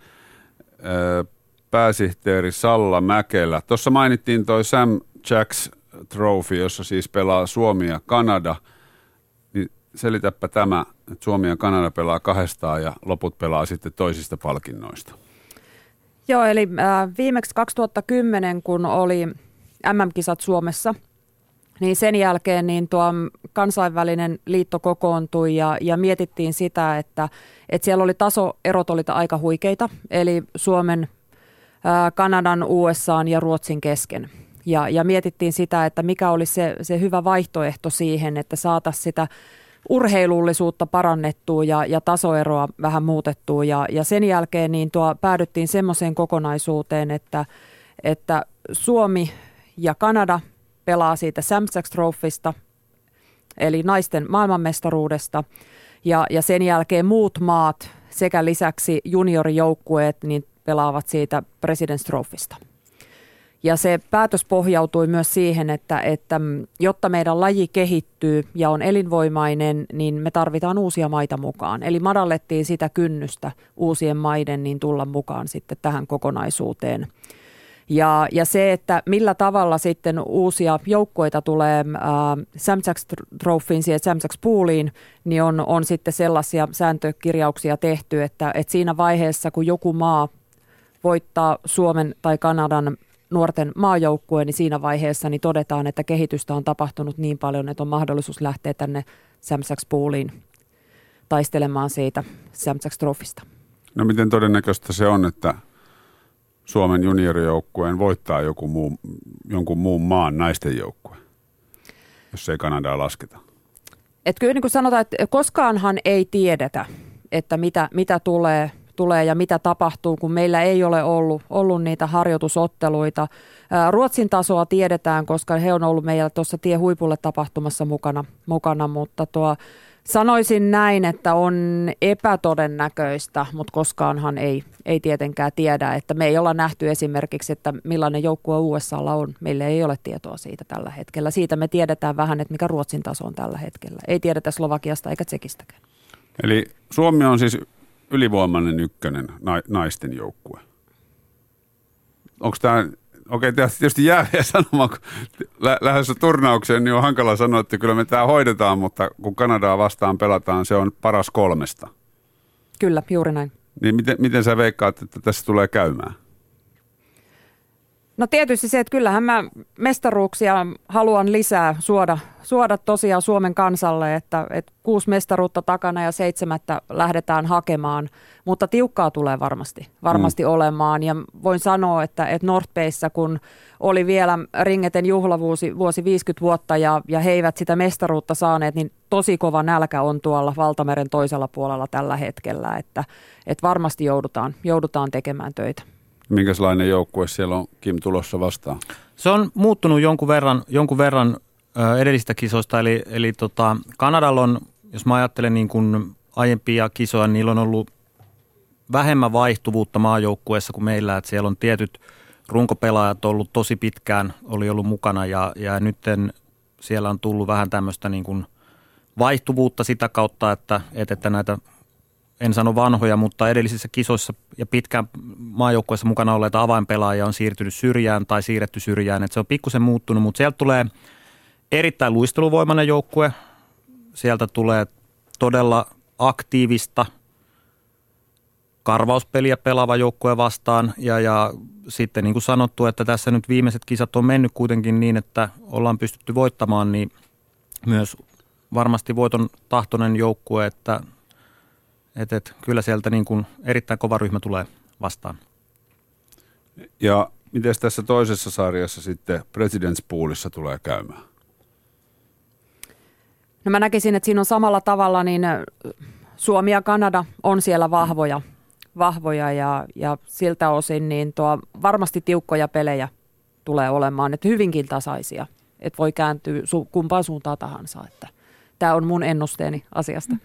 Pääsihteeri Salla Mäkelä. Tuossa mainittiin toi Sam Jacks Trophy, jossa siis pelaa Suomi ja Kanada. Niin selitäpä tämä, että Suomi ja Kanada pelaa kahdestaan ja loput pelaa sitten toisista palkinnoista. Joo, eli äh, viimeksi 2010, kun oli MM-kisat Suomessa – niin sen jälkeen niin tuo kansainvälinen liitto kokoontui ja, ja mietittiin sitä, että, että siellä oli tasoerot oli aika huikeita, eli Suomen, Kanadan, USA ja Ruotsin kesken. Ja, ja mietittiin sitä, että mikä olisi se, se hyvä vaihtoehto siihen, että saataisiin sitä urheilullisuutta parannettua ja, ja tasoeroa vähän muutettua. Ja, ja sen jälkeen niin tuo, päädyttiin semmoiseen kokonaisuuteen, että, että Suomi ja Kanada – pelaa siitä Samsax Trophysta, eli naisten maailmanmestaruudesta. Ja, ja sen jälkeen muut maat sekä lisäksi juniorijoukkueet niin pelaavat siitä President's Trophysta. Ja se päätös pohjautui myös siihen, että, että jotta meidän laji kehittyy ja on elinvoimainen, niin me tarvitaan uusia maita mukaan. Eli madallettiin sitä kynnystä uusien maiden niin tulla mukaan sitten tähän kokonaisuuteen. Ja, ja se, että millä tavalla sitten uusia joukkoita tulee äh, Samsax Trophyin ja Samsax Pooliin, niin on, on sitten sellaisia sääntökirjauksia tehty, että, että siinä vaiheessa, kun joku maa voittaa Suomen tai Kanadan nuorten maajoukkueen, niin siinä vaiheessa niin todetaan, että kehitystä on tapahtunut niin paljon, että on mahdollisuus lähteä tänne Samsax Pooliin taistelemaan siitä Samsax Trophysta. No miten todennäköistä se on, että Suomen juniorijoukkueen voittaa joku muu, jonkun muun maan naisten joukkue, jos ei Kanadaa lasketa? Et kyllä niin kuin sanotaan, että koskaanhan ei tiedetä, että mitä, mitä tulee, tulee ja mitä tapahtuu, kun meillä ei ole ollut, ollut niitä harjoitusotteluita. Ruotsin tasoa tiedetään, koska he on ollut meillä tuossa tie huipulle tapahtumassa mukana, mukana mutta tuo Sanoisin näin, että on epätodennäköistä, mutta koskaanhan ei, ei tietenkään tiedä, että me ei olla nähty esimerkiksi, että millainen joukkue USAlla on. Meille ei ole tietoa siitä tällä hetkellä. Siitä me tiedetään vähän, että mikä Ruotsin taso on tällä hetkellä. Ei tiedetä Slovakiasta eikä Tsekistäkään. Eli Suomi on siis ylivoimainen ykkönen naisten joukkue. Onko tämä okei, tietysti jää vielä [laughs] sanomaan, kun lä- lähdössä turnaukseen, niin on hankala sanoa, että kyllä me tämä hoidetaan, mutta kun Kanadaa vastaan pelataan, se on paras kolmesta. Kyllä, juuri näin. Niin miten, miten sä veikkaat, että tässä tulee käymään? No tietysti se, että kyllähän mä mestaruuksia haluan lisää suoda, suoda tosiaan Suomen kansalle, että, että kuusi mestaruutta takana ja seitsemättä lähdetään hakemaan, mutta tiukkaa tulee varmasti, varmasti mm. olemaan. Ja voin sanoa, että, että Northbayssä, kun oli vielä Ringeten juhlavuosi vuosi 50 vuotta ja, ja he eivät sitä mestaruutta saaneet, niin tosi kova nälkä on tuolla Valtameren toisella puolella tällä hetkellä, että, että varmasti joudutaan, joudutaan tekemään töitä. Minkälainen joukkue siellä on Kim tulossa vastaan? Se on muuttunut jonkun verran, jonkun verran edellisistä kisoista, eli, eli tota, Kanadalla on, jos mä ajattelen niin kuin aiempia kisoja, niillä on ollut vähemmän vaihtuvuutta maajoukkueessa kuin meillä, että siellä on tietyt runkopelaajat ollut tosi pitkään, oli ollut mukana ja, ja nyt siellä on tullut vähän tämmöistä niin kuin vaihtuvuutta sitä kautta, että, että näitä en sano vanhoja, mutta edellisissä kisoissa ja pitkään maajoukkueessa mukana olleita avainpelaajia on siirtynyt syrjään tai siirretty syrjään. Että se on pikkusen muuttunut, mutta sieltä tulee erittäin luisteluvoimainen joukkue. Sieltä tulee todella aktiivista karvauspeliä pelaava joukkue vastaan. Ja, ja sitten niin kuin sanottu, että tässä nyt viimeiset kisat on mennyt kuitenkin niin, että ollaan pystytty voittamaan, niin myös varmasti voiton tahtoinen joukkue, että – et, et, kyllä sieltä niin kuin erittäin kova ryhmä tulee vastaan. Ja miten tässä toisessa sarjassa sitten President's Poolissa tulee käymään? No mä näkisin, että siinä on samalla tavalla, niin Suomi ja Kanada on siellä vahvoja, vahvoja ja, ja siltä osin niin tuo varmasti tiukkoja pelejä tulee olemaan, että hyvinkin tasaisia, että voi kääntyä su- kumpaan suuntaan tahansa, että tämä on mun ennusteeni asiasta. Mm.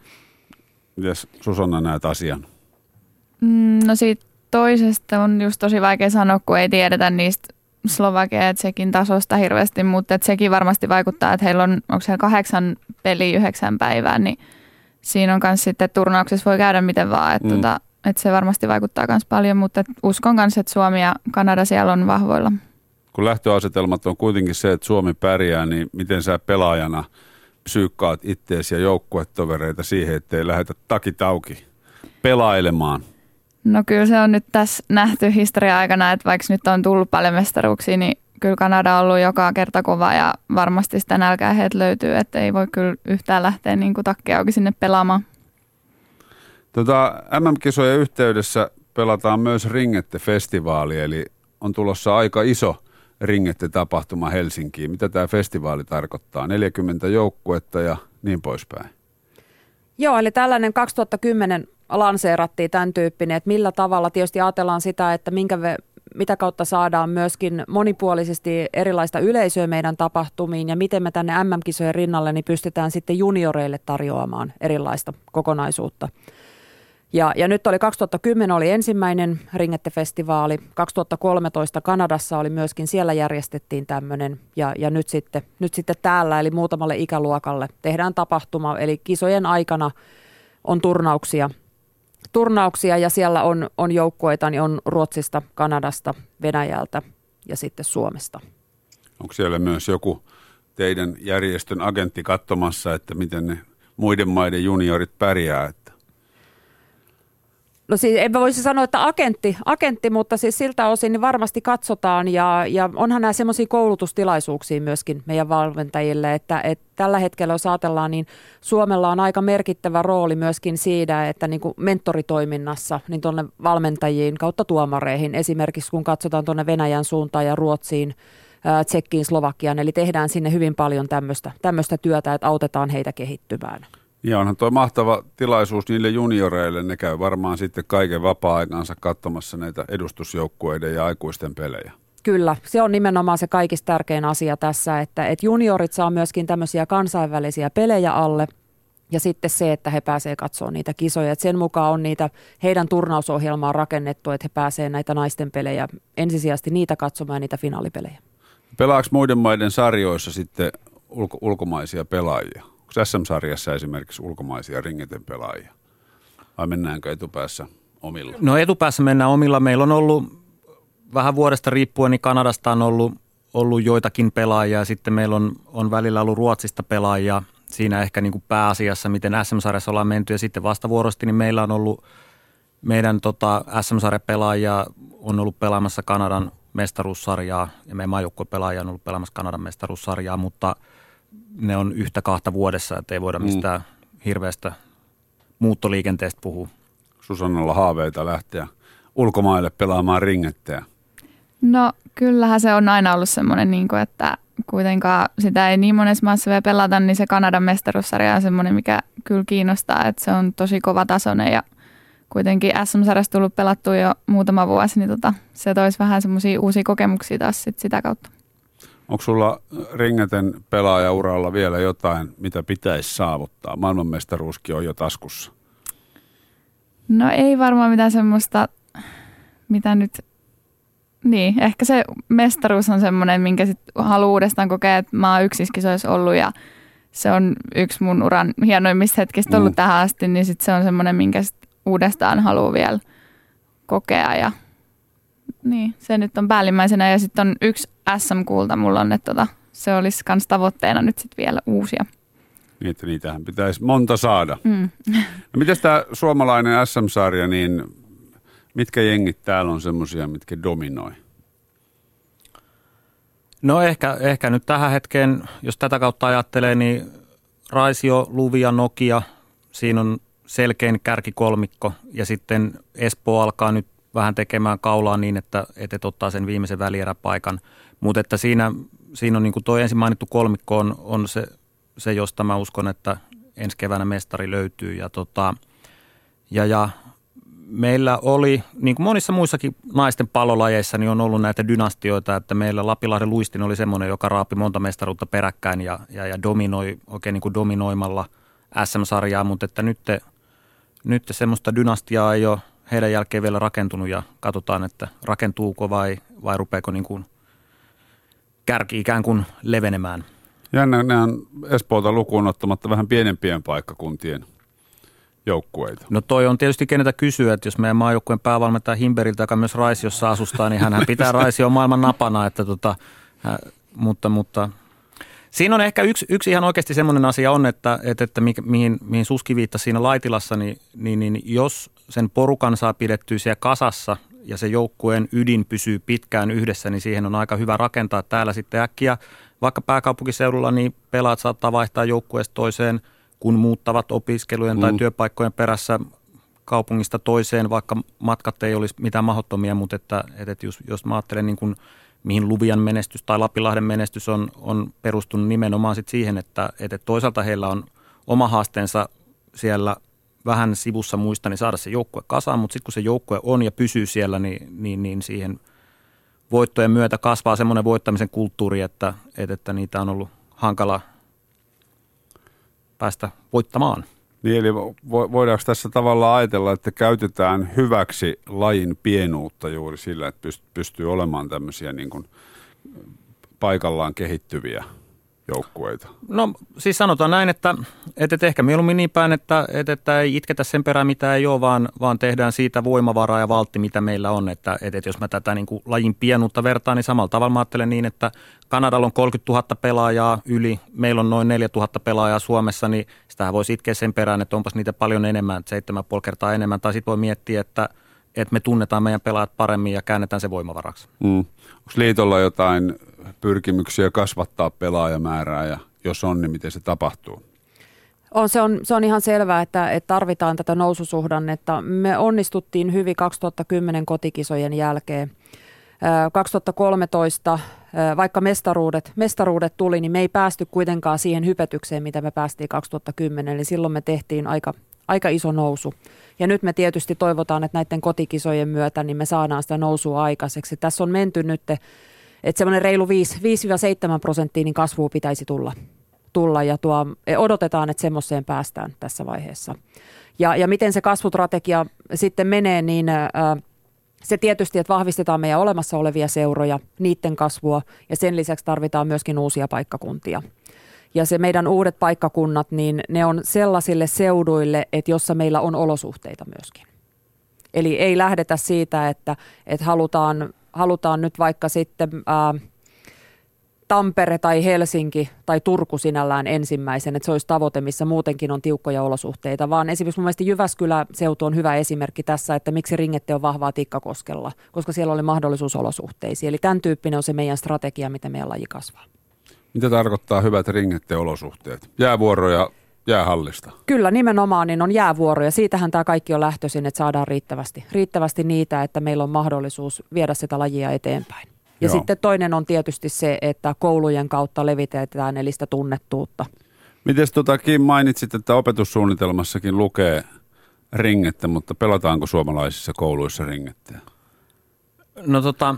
Miten Susanna näet asian? Mm, no siitä toisesta on just tosi vaikea sanoa, kun ei tiedetä niistä Slovakia ja Tsekin tasosta hirveästi, mutta että sekin varmasti vaikuttaa, että heillä on, onko siellä kahdeksan peli yhdeksän päivää, niin siinä on myös sitten turnauksessa voi käydä miten vaan, että, mm. tota, että se varmasti vaikuttaa myös paljon, mutta uskon myös, että Suomi ja Kanada siellä on vahvoilla. Kun lähtöasetelmat on kuitenkin se, että Suomi pärjää, niin miten sä pelaajana – psyykkaat itteesi ja joukkuetovereita siihen, ettei lähetä takit auki pelailemaan? No kyllä se on nyt tässä nähty historia-aikana, että vaikka nyt on tullut paljon mestaruuksia, niin kyllä Kanada on ollut joka kerta kova ja varmasti sitä nälkää heiltä löytyy, että ei voi kyllä yhtään lähteä niin kuin takki auki sinne pelaamaan. Tota, MM-kisojen yhteydessä pelataan myös Ringette-festivaali, eli on tulossa aika iso – Ringette-tapahtuma Helsinkiin. Mitä tämä festivaali tarkoittaa? 40 joukkuetta ja niin poispäin. Joo, eli tällainen 2010 lanseerattiin tämän tyyppinen, että millä tavalla tietysti ajatellaan sitä, että minkä ve, mitä kautta saadaan myöskin monipuolisesti erilaista yleisöä meidän tapahtumiin ja miten me tänne MM-kisojen rinnalle niin pystytään sitten junioreille tarjoamaan erilaista kokonaisuutta. Ja, ja nyt oli 2010 oli ensimmäinen Ringette-festivaali, 2013 Kanadassa oli myöskin, siellä järjestettiin tämmöinen ja, ja nyt, sitten, nyt sitten täällä eli muutamalle ikäluokalle tehdään tapahtuma, eli kisojen aikana on turnauksia, turnauksia ja siellä on, on joukkueita, niin on Ruotsista, Kanadasta, Venäjältä ja sitten Suomesta. Onko siellä myös joku teidän järjestön agentti katsomassa, että miten ne muiden maiden juniorit pärjää, No siis en voisi sanoa, että agentti, agentti mutta siis siltä osin niin varmasti katsotaan ja, ja onhan nämä semmoisia koulutustilaisuuksia myöskin meidän valmentajille, että, että tällä hetkellä jos ajatellaan, niin Suomella on aika merkittävä rooli myöskin siinä, että niin kuin mentoritoiminnassa niin tuonne valmentajiin kautta tuomareihin, esimerkiksi kun katsotaan tuonne Venäjän suuntaan ja Ruotsiin, Tsekkiin, Slovakiaan, eli tehdään sinne hyvin paljon tämmöistä työtä, että autetaan heitä kehittymään. Ja onhan tuo mahtava tilaisuus niille junioreille. Ne käy varmaan sitten kaiken vapaa-aikansa katsomassa näitä edustusjoukkueiden ja aikuisten pelejä. Kyllä, se on nimenomaan se kaikista tärkein asia tässä, että, että juniorit saa myöskin tämmöisiä kansainvälisiä pelejä alle ja sitten se, että he pääsevät katsoa niitä kisoja. Että sen mukaan on niitä heidän turnausohjelmaa rakennettu, että he pääsevät näitä naisten pelejä ensisijaisesti niitä katsomaan ja niitä finaalipelejä. Pelaako muiden maiden sarjoissa sitten ulko- ulkomaisia pelaajia? Onko SM-sarjassa esimerkiksi ulkomaisia ringeten pelaajia? Vai mennäänkö etupäässä omilla? No etupäässä mennään omilla. Meillä on ollut vähän vuodesta riippuen, niin Kanadasta on ollut, ollut joitakin pelaajia. Sitten meillä on, on välillä ollut Ruotsista pelaajia. Siinä ehkä niin kuin pääasiassa, miten SM-sarjassa ollaan menty. Ja sitten vastavuorosti, niin meillä on ollut meidän tota, SM-sarjapelaajia on ollut pelaamassa Kanadan mestaruussarjaa ja meidän maajoukkuepelaaja on ollut pelaamassa Kanadan mestaruussarjaa, mutta – ne on yhtä kahta vuodessa, että ei voida mm. mistään mm. hirveästä muuttoliikenteestä puhua. Susannalla haaveita lähteä ulkomaille pelaamaan ringetteä? No kyllähän se on aina ollut semmoinen, niin kuin, että kuitenkaan sitä ei niin monessa maassa vielä pelata, niin se Kanadan mestaruussarja on semmoinen, mikä kyllä kiinnostaa, että se on tosi kova tasoinen ja kuitenkin SM-sarjasta tullut pelattua jo muutama vuosi, niin tota, se toisi vähän semmoisia uusia kokemuksia taas sit sitä kautta. Onko sulla ringeten pelaajauralla vielä jotain, mitä pitäisi saavuttaa? Maailmanmestaruuskin on jo taskussa. No ei varmaan mitään semmoista, mitä nyt... Niin, ehkä se mestaruus on semmoinen, minkä sit haluaa uudestaan kokea, että mä oon yksiskisoissa ollut ja se on yksi mun uran hienoimmista hetkistä ollut mm. tähän asti, niin sit se on semmoinen, minkä sit uudestaan haluaa vielä kokea ja niin, se nyt on päällimmäisenä ja sitten on yksi SM-kulta mulla on, että tota, se olisi myös tavoitteena nyt sitten vielä uusia. Niin, että niitähän pitäisi monta saada. Mm. No miten tämä suomalainen SM-sarja, niin mitkä jengit täällä on semmoisia, mitkä dominoi? No ehkä, ehkä nyt tähän hetkeen, jos tätä kautta ajattelee, niin Raisio, Luvia, Nokia, siinä on selkein kärkikolmikko ja sitten Espoo alkaa nyt vähän tekemään kaulaa niin, että, että ottaa sen viimeisen välieräpaikan. Mutta että siinä, siinä on niin kuin tuo ensin mainittu kolmikko on, on se, se, josta mä uskon, että ensi keväänä mestari löytyy. Ja, tota, ja, ja meillä oli, niin kuin monissa muissakin naisten pallolajeissa, niin on ollut näitä dynastioita, että meillä Lapilahden luistin oli semmoinen, joka raapi monta mestaruutta peräkkäin ja, ja, ja dominoi, oikein niin kuin dominoimalla SM-sarjaa, mutta että nyt, nyt semmoista dynastiaa ei ole heidän jälkeen vielä rakentunut ja katsotaan, että rakentuuko vai, vai rupeeko niin kuin kärki ikään kuin levenemään. Jännä, ne on Espoota lukuun ottamatta vähän pienempien paikkakuntien joukkueita. No toi on tietysti kenetä kysyä, että jos meidän maajoukkueen päävalmentaja Himberiltä, joka myös Raisiossa asustaa, niin hän pitää [laughs] Raisio maailman napana, että tota, hä, mutta, mutta Siinä on ehkä yksi, yksi ihan oikeasti semmoinen asia on, että, että, että mihin, mihin Suski viittasi siinä Laitilassa, niin, niin, niin jos sen porukan saa pidettyä siellä kasassa ja se joukkueen ydin pysyy pitkään yhdessä, niin siihen on aika hyvä rakentaa täällä sitten äkkiä. Vaikka pääkaupunkiseudulla niin pelaat saattaa vaihtaa joukkueesta toiseen, kun muuttavat opiskelujen mm. tai työpaikkojen perässä kaupungista toiseen, vaikka matkat ei olisi mitään mahdottomia, mutta että, että jos, jos mä ajattelen niin kuin – mihin Luvian menestys tai Lapilahden menestys on, on perustunut nimenomaan sit siihen, että, että toisaalta heillä on oma haasteensa siellä vähän sivussa muista, niin saada se joukkue kasaan, mutta sitten kun se joukkue on ja pysyy siellä, niin, niin, niin siihen voittojen myötä kasvaa semmoinen voittamisen kulttuuri, että, että, että niitä on ollut hankala päästä voittamaan. Niin, eli voidaanko tässä tavallaan ajatella, että käytetään hyväksi lajin pienuutta juuri sillä, että pystyy olemaan tämmöisiä niin kuin paikallaan kehittyviä joukkueita? No siis sanotaan näin, että, että, että ehkä mieluummin niin päin, että, että, että ei itketä sen perään, mitä ei ole, vaan, vaan tehdään siitä voimavaraa ja valtti, mitä meillä on. Että, että, että jos mä tätä niin kuin lajin pienuutta vertaan, niin samalla tavalla mä ajattelen niin, että Kanadalla on 30 000 pelaajaa yli, meillä on noin 4 000 pelaajaa Suomessa, niin sitä voisi itkeä sen perään, että onpas niitä paljon enemmän, 7,5 kertaa enemmän. Tai sitten voi miettiä, että, että me tunnetaan meidän pelaajat paremmin ja käännetään se voimavaraksi. Mm. Onko liitolla jotain pyrkimyksiä kasvattaa pelaajamäärää ja jos on, niin miten se tapahtuu? On, se, on, se on ihan selvää, että, että tarvitaan tätä noususuhdannetta. Me onnistuttiin hyvin 2010 kotikisojen jälkeen. 2013, vaikka mestaruudet, mestaruudet tuli, niin me ei päästy kuitenkaan siihen hypetykseen, mitä me päästiin 2010. Eli silloin me tehtiin aika, aika iso nousu. Ja nyt me tietysti toivotaan, että näiden kotikisojen myötä niin me saadaan sitä nousua aikaiseksi. Tässä on menty nyt, että semmoinen reilu 5-7 prosenttia niin kasvua pitäisi tulla. tulla ja tuo, odotetaan, että semmoiseen päästään tässä vaiheessa. Ja, ja miten se kasvustrategia sitten menee, niin äh, se tietysti, että vahvistetaan meidän olemassa olevia seuroja, niiden kasvua ja sen lisäksi tarvitaan myöskin uusia paikkakuntia. Ja se meidän uudet paikkakunnat, niin ne on sellaisille seuduille, että jossa meillä on olosuhteita myöskin. Eli ei lähdetä siitä, että, että halutaan, halutaan nyt vaikka sitten ää, Tampere tai Helsinki tai Turku sinällään ensimmäisen, että se olisi tavoite, missä muutenkin on tiukkoja olosuhteita, vaan esimerkiksi mun mielestä Jyväskylä-seutu on hyvä esimerkki tässä, että miksi ringette on vahvaa Tikkakoskella, koska siellä oli mahdollisuus olosuhteisiin. Eli tämän tyyppinen on se meidän strategia, miten meidän laji kasvaa. Mitä tarkoittaa hyvät ringetteolosuhteet? Jäävuoroja jäähallista. Kyllä, nimenomaan niin on jäävuoroja. Siitähän tämä kaikki on lähtöisin, että saadaan riittävästi, riittävästi niitä, että meillä on mahdollisuus viedä sitä lajia eteenpäin. Ja Joo. sitten toinen on tietysti se, että koulujen kautta levitetään eli sitä tunnettuutta. Miten tota, Kim mainitsit, että opetussuunnitelmassakin lukee ringettä, mutta pelataanko suomalaisissa kouluissa ringettä? No tota,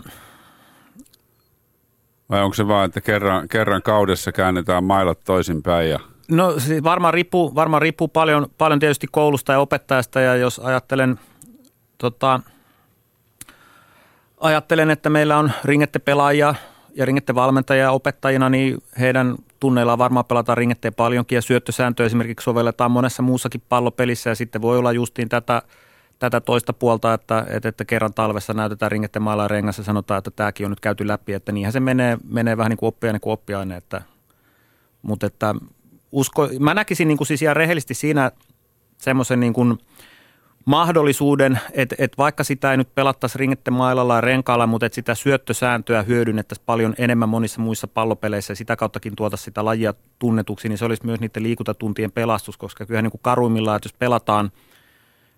vai onko se vaan, että kerran, kerran kaudessa käännetään mailat toisinpäin ja No siis varmaan riippuu, varmaan riippuu paljon, paljon tietysti koulusta ja opettajasta ja jos ajattelen, tota, ajattelen, että meillä on ringettepelaajia ja ringettevalmentajia opettajina, niin heidän tunneillaan varmaan pelataan ringetteen paljonkin ja syöttösääntöä esimerkiksi sovelletaan monessa muussakin pallopelissä ja sitten voi olla justiin tätä – tätä toista puolta, että, että, että kerran talvessa näytetään ringette mailla rengassa ja sanotaan, että tämäkin on nyt käyty läpi, että niinhän se menee, menee vähän niin kuin oppiaine kuin oppiaine, että, mutta että usko, mä näkisin niin kuin siis ihan rehellisesti siinä semmoisen niin kuin mahdollisuuden, että, että vaikka sitä ei nyt pelattaisi ringette mailalla ja renkaalla, mutta että sitä syöttösääntöä hyödynnettäisiin paljon enemmän monissa muissa pallopeleissä ja sitä kauttakin tuota sitä lajia tunnetuksi, niin se olisi myös niiden liikuntatuntien pelastus, koska kyllä niin kuin karuimmillaan, että jos pelataan –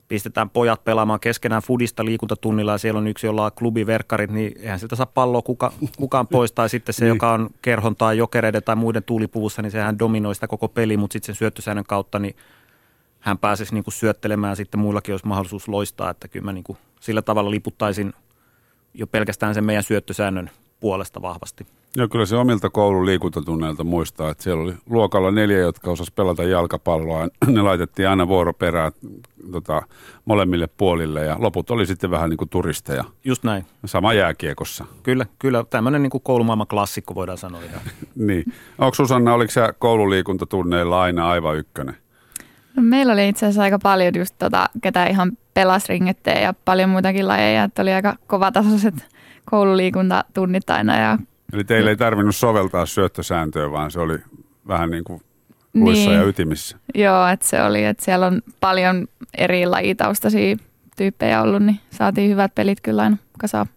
pistetään pojat pelaamaan keskenään fudista liikuntatunnilla ja siellä on yksi, jolla on klubiverkkarit, niin eihän sieltä saa palloa kuka, kukaan pois. Tai sitten se, niin. joka on kerhon tai jokereiden tai muiden tuulipuvussa, niin sehän dominoi sitä koko peli, mutta sitten sen syöttösäännön kautta niin hän pääsisi niin kuin syöttelemään ja sitten muillakin olisi mahdollisuus loistaa, että kyllä mä niin kuin sillä tavalla liputtaisin jo pelkästään sen meidän syöttösäännön puolesta vahvasti. Joo, kyllä se omilta koulun liikuntatunneilta muistaa, että siellä oli luokalla neljä, jotka osas pelata jalkapalloa. [clears throat] Ne laitettiin aina vuoroperään tota, molemmille puolille ja loput oli sitten vähän niin kuin turisteja. Just näin. Sama jääkiekossa. Kyllä, kyllä. Tämmöinen niin kuin koulumaailman klassikko voidaan sanoa. Ihan. [laughs] niin. Onko Susanna, oliko sä koululiikuntatunneilla aina aivan ykkönen? No, meillä oli itse asiassa aika paljon just tota, ketä ihan pelas ringetteen ja paljon muitakin lajeja, että oli aika kovatasoiset koululiikuntatunnit aina ja Eli teille ei tarvinnut soveltaa syöttösääntöä, vaan se oli vähän niin kuin luissa niin. ja ytimissä. Joo, että se oli, että siellä on paljon eri lajitaustaisia tyyppejä ollut, niin saatiin hyvät pelit kyllä aina kasaan.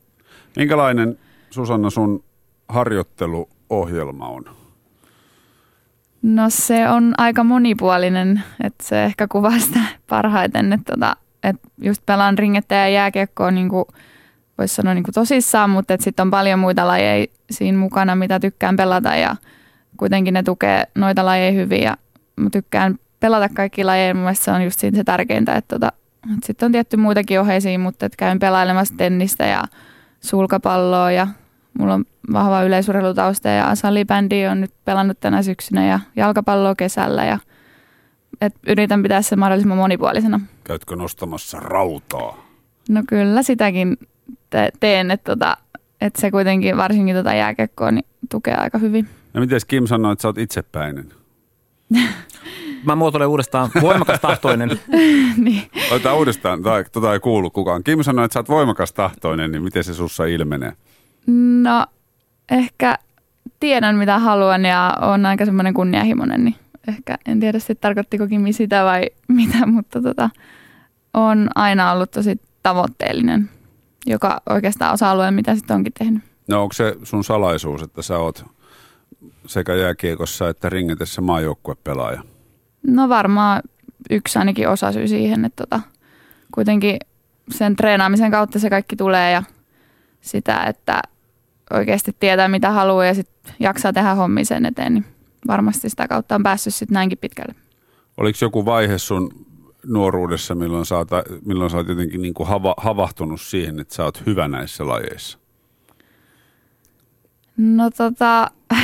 Minkälainen, Susanna, sun harjoitteluohjelma on? No se on aika monipuolinen, että se ehkä kuvaa sitä [laughs] parhaiten, että, tota, että just pelaan ringettä ja jääkiekkoa niin kuin – voisi sanoa niin kuin tosissaan, mutta sitten on paljon muita lajeja siinä mukana, mitä tykkään pelata ja kuitenkin ne tukee noita lajeja hyvin ja mä tykkään pelata kaikki lajeja. Mun se on just siinä se tärkeintä, että, tota, että sitten on tietty muitakin oheisia, mutta että käyn pelailemassa tennistä ja sulkapalloa ja mulla on vahva yleisurheilutausta ja salibändi on nyt pelannut tänä syksynä ja jalkapalloa kesällä ja et yritän pitää se mahdollisimman monipuolisena. Käytkö nostamassa rautaa? No kyllä sitäkin te- teen, että, tota, että se kuitenkin varsinkin tota jääkekkoa niin tukee aika hyvin. Ja miten Kim sanoi, että sä oot itsepäinen? [laughs] Mä muotoilen uudestaan voimakas tahtoinen. [laughs] niin. Otetaan uudestaan, tai tota ei kuulu kukaan. Kim sanoi, että sä oot voimakas tahtoinen, niin miten se sussa ilmenee? No ehkä tiedän mitä haluan ja on aika semmoinen kunnianhimoinen, niin ehkä en tiedä sitten tarkoittiko Kimi sitä vai [laughs] mitä, mutta tota, on aina ollut tosi tavoitteellinen, joka oikeastaan osa-alue, mitä sitten onkin tehnyt. No onko se sun salaisuus, että sä oot sekä jääkiekossa että ringetessä maajoukkuepelaaja? No varmaan yksi ainakin osa syy siihen, että tota, kuitenkin sen treenaamisen kautta se kaikki tulee ja sitä, että oikeasti tietää mitä haluaa ja sitten jaksaa tehdä hommia sen eteen, niin varmasti sitä kautta on päässyt sitten näinkin pitkälle. Oliko joku vaihe sun nuoruudessa, milloin sä oot, milloin sä oot jotenkin niin kuin hava, havahtunut siihen, että sä oot hyvä näissä lajeissa? No tota, [laughs]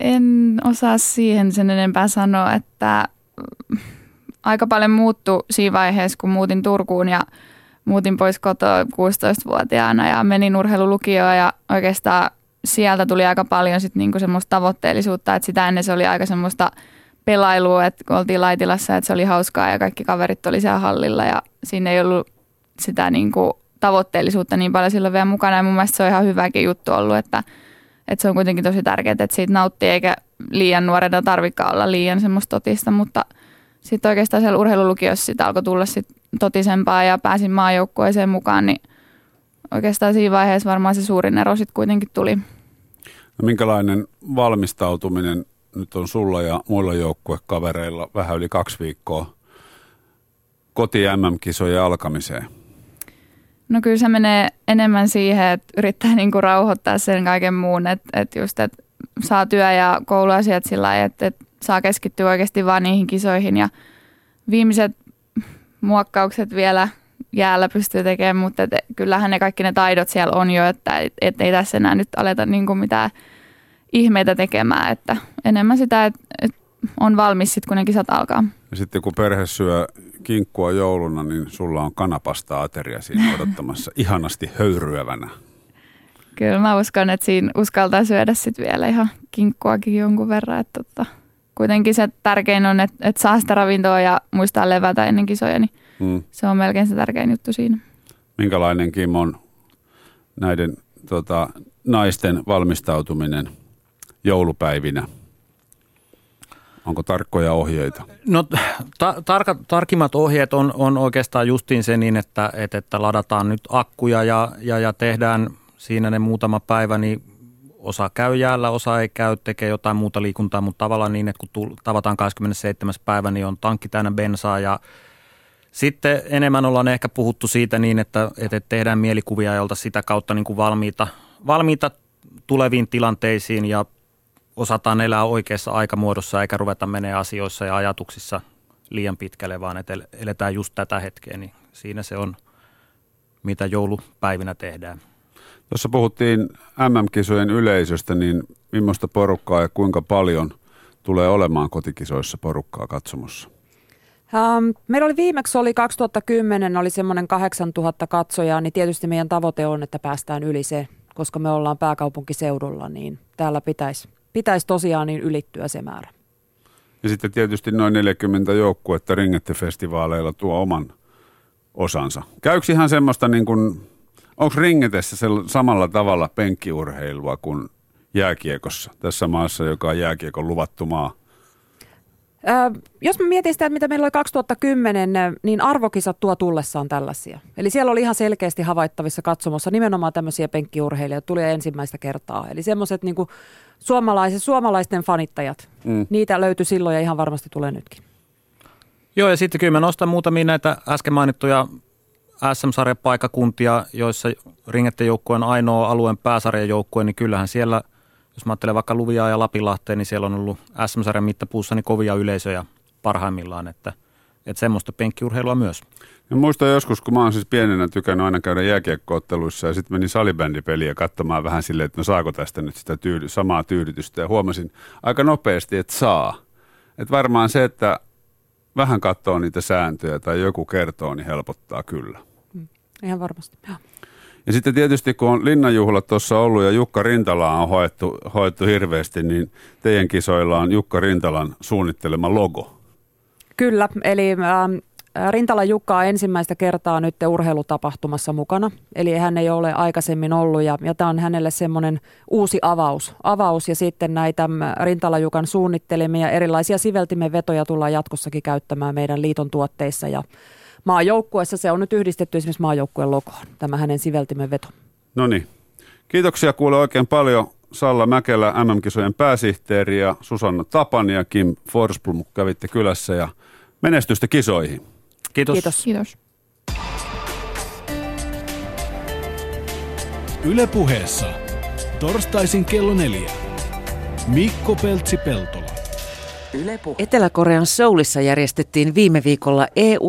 en osaa siihen sen enempää sanoa, että aika paljon muuttui siinä vaiheessa, kun muutin Turkuun ja muutin pois kotoa 16-vuotiaana ja menin urheilulukioon ja oikeastaan sieltä tuli aika paljon sit niinku semmoista tavoitteellisuutta, että sitä ennen se oli aika semmoista pelailua, että kun oltiin Laitilassa, että se oli hauskaa ja kaikki kaverit oli siellä hallilla ja siinä ei ollut sitä niinku tavoitteellisuutta niin paljon silloin vielä mukana ja mun mielestä se on ihan hyväkin juttu ollut, että, että se on kuitenkin tosi tärkeää, että siitä nauttii eikä liian nuorena tarvikaan olla liian semmoista totista, mutta sitten oikeastaan siellä urheilulukiossa sitä alkoi tulla sit totisempaa ja pääsin maajoukkueeseen mukaan, niin oikeastaan siinä vaiheessa varmaan se suurin ero sitten kuitenkin tuli. No minkälainen valmistautuminen nyt on sulla ja muilla joukkuekavereilla vähän yli kaksi viikkoa koti MM-kisojen alkamiseen? No kyllä se menee enemmän siihen, että yrittää niinku rauhoittaa sen kaiken muun, että, että just, että saa työ- ja kouluasiat sillä lailla, että, että saa keskittyä oikeasti vaan niihin kisoihin ja viimeiset muokkaukset vielä jäällä pystyy tekemään, mutta et, kyllähän ne kaikki ne taidot siellä on jo, että et, et ei tässä enää nyt aleta niinku mitään ihmeitä tekemään, että enemmän sitä, että et on valmis sitten, kun ne kisat alkaa. Ja sitten kun perhe syö kinkkua jouluna, niin sulla on kanapasta ateria siinä [laughs] odottamassa ihanasti höyryävänä. Kyllä mä uskon, että siinä uskaltaa syödä sitten vielä ihan kinkkuakin jonkun verran. Että tota, kuitenkin se tärkein on, että, että saa sitä ravintoa ja muistaa levätä ennen kisoja, niin hmm. se on melkein se tärkein juttu siinä. Minkälainen Kim on näiden tota, naisten valmistautuminen joulupäivinä? Onko tarkkoja ohjeita? No ta- tarka, tarkimmat ohjeet on, on oikeastaan justiin se niin, että, että, että ladataan nyt akkuja ja, ja, ja tehdään siinä ne muutama päivä, niin osa käy jäällä, osa ei käy, tekee jotain muuta liikuntaa, mutta tavallaan niin, että kun tavataan 27. päivä, niin on tankki täynnä bensaa ja sitten enemmän ollaan ehkä puhuttu siitä niin, että, että tehdään mielikuvia oltaisiin sitä kautta niin kuin valmiita, valmiita tuleviin tilanteisiin ja osataan elää oikeassa aikamuodossa eikä ruveta menee asioissa ja ajatuksissa liian pitkälle, vaan että eletään just tätä hetkeä, niin siinä se on, mitä joulupäivinä tehdään. Tuossa puhuttiin MM-kisojen yleisöstä, niin millaista porukkaa ja kuinka paljon tulee olemaan kotikisoissa porukkaa katsomossa? Um, meillä oli viimeksi oli 2010 oli semmoinen 8000 katsojaa, niin tietysti meidän tavoite on, että päästään yli se, koska me ollaan pääkaupunkiseudulla, niin täällä pitäisi pitäisi tosiaan niin ylittyä se määrä. Ja sitten tietysti noin 40 joukkuetta ringettefestivaaleilla tuo oman osansa. Käykö ihan semmoista niin kuin, onko ringetessä samalla tavalla penkkiurheilua kuin jääkiekossa tässä maassa, joka on jääkiekon luvattu maa? Jos mä mietin sitä, että mitä meillä oli 2010, niin arvokisat tuo tullessaan tällaisia. Eli siellä oli ihan selkeästi havaittavissa katsomossa nimenomaan tämmöisiä penkkiurheilijoita, tuli ensimmäistä kertaa. Eli semmoiset niin suomalaiset, suomalaisten fanittajat, mm. niitä löytyi silloin ja ihan varmasti tulee nytkin. Joo, ja sitten kyllä mä nostan muutamia näitä äsken mainittuja SM-sarjan paikakuntia, joissa ringettejoukkue on ainoa alueen pääsarjajoukkue, niin kyllähän siellä – jos mä ajattelen vaikka Luvia ja Lapilahteen, niin siellä on ollut SM-sarjan mittapuussa niin kovia yleisöjä parhaimmillaan, että, että semmoista penkkiurheilua myös. Ja muistan joskus, kun mä oon siis pienenä tykännyt aina käydä jääkiekkootteluissa ja sitten menin salibändipeliä katsomaan vähän silleen, että no saako tästä nyt sitä tyydy, samaa tyydytystä ja huomasin aika nopeasti, että saa. Että varmaan se, että vähän katsoo niitä sääntöjä tai joku kertoo, niin helpottaa kyllä. Mm, ihan varmasti, joo. Ja sitten tietysti kun on linnanjuhlat tuossa ollut ja Jukka Rintala on hoettu, hoettu hirveästi, niin teidän kisoilla on Jukka Rintalan suunnittelema logo. Kyllä, eli ähm, Rintala Jukka on ensimmäistä kertaa nyt urheilutapahtumassa mukana, eli hän ei ole aikaisemmin ollut ja, ja tämä on hänelle semmoinen uusi avaus, avaus. Ja sitten näitä mm, Rintala Jukan suunnittelemia erilaisia siveltimen vetoja tullaan jatkossakin käyttämään meidän liiton tuotteissa. Ja maajoukkueessa se on nyt yhdistetty esimerkiksi maajoukkueen logoon, tämä hänen siveltimen veto. No niin, kiitoksia kuule oikein paljon Salla Mäkelä, MM-kisojen pääsihteeri ja Susanna Tapani ja Kim Forsblom kävitte kylässä. Ja menestystä kisoihin. Kiitos. Kiitos. Kiitos. Ylepuheessa torstaisin kello neljä. Mikko Peltsi-Peltola. Etelä-Korean Soulissa järjestettiin viime viikolla EU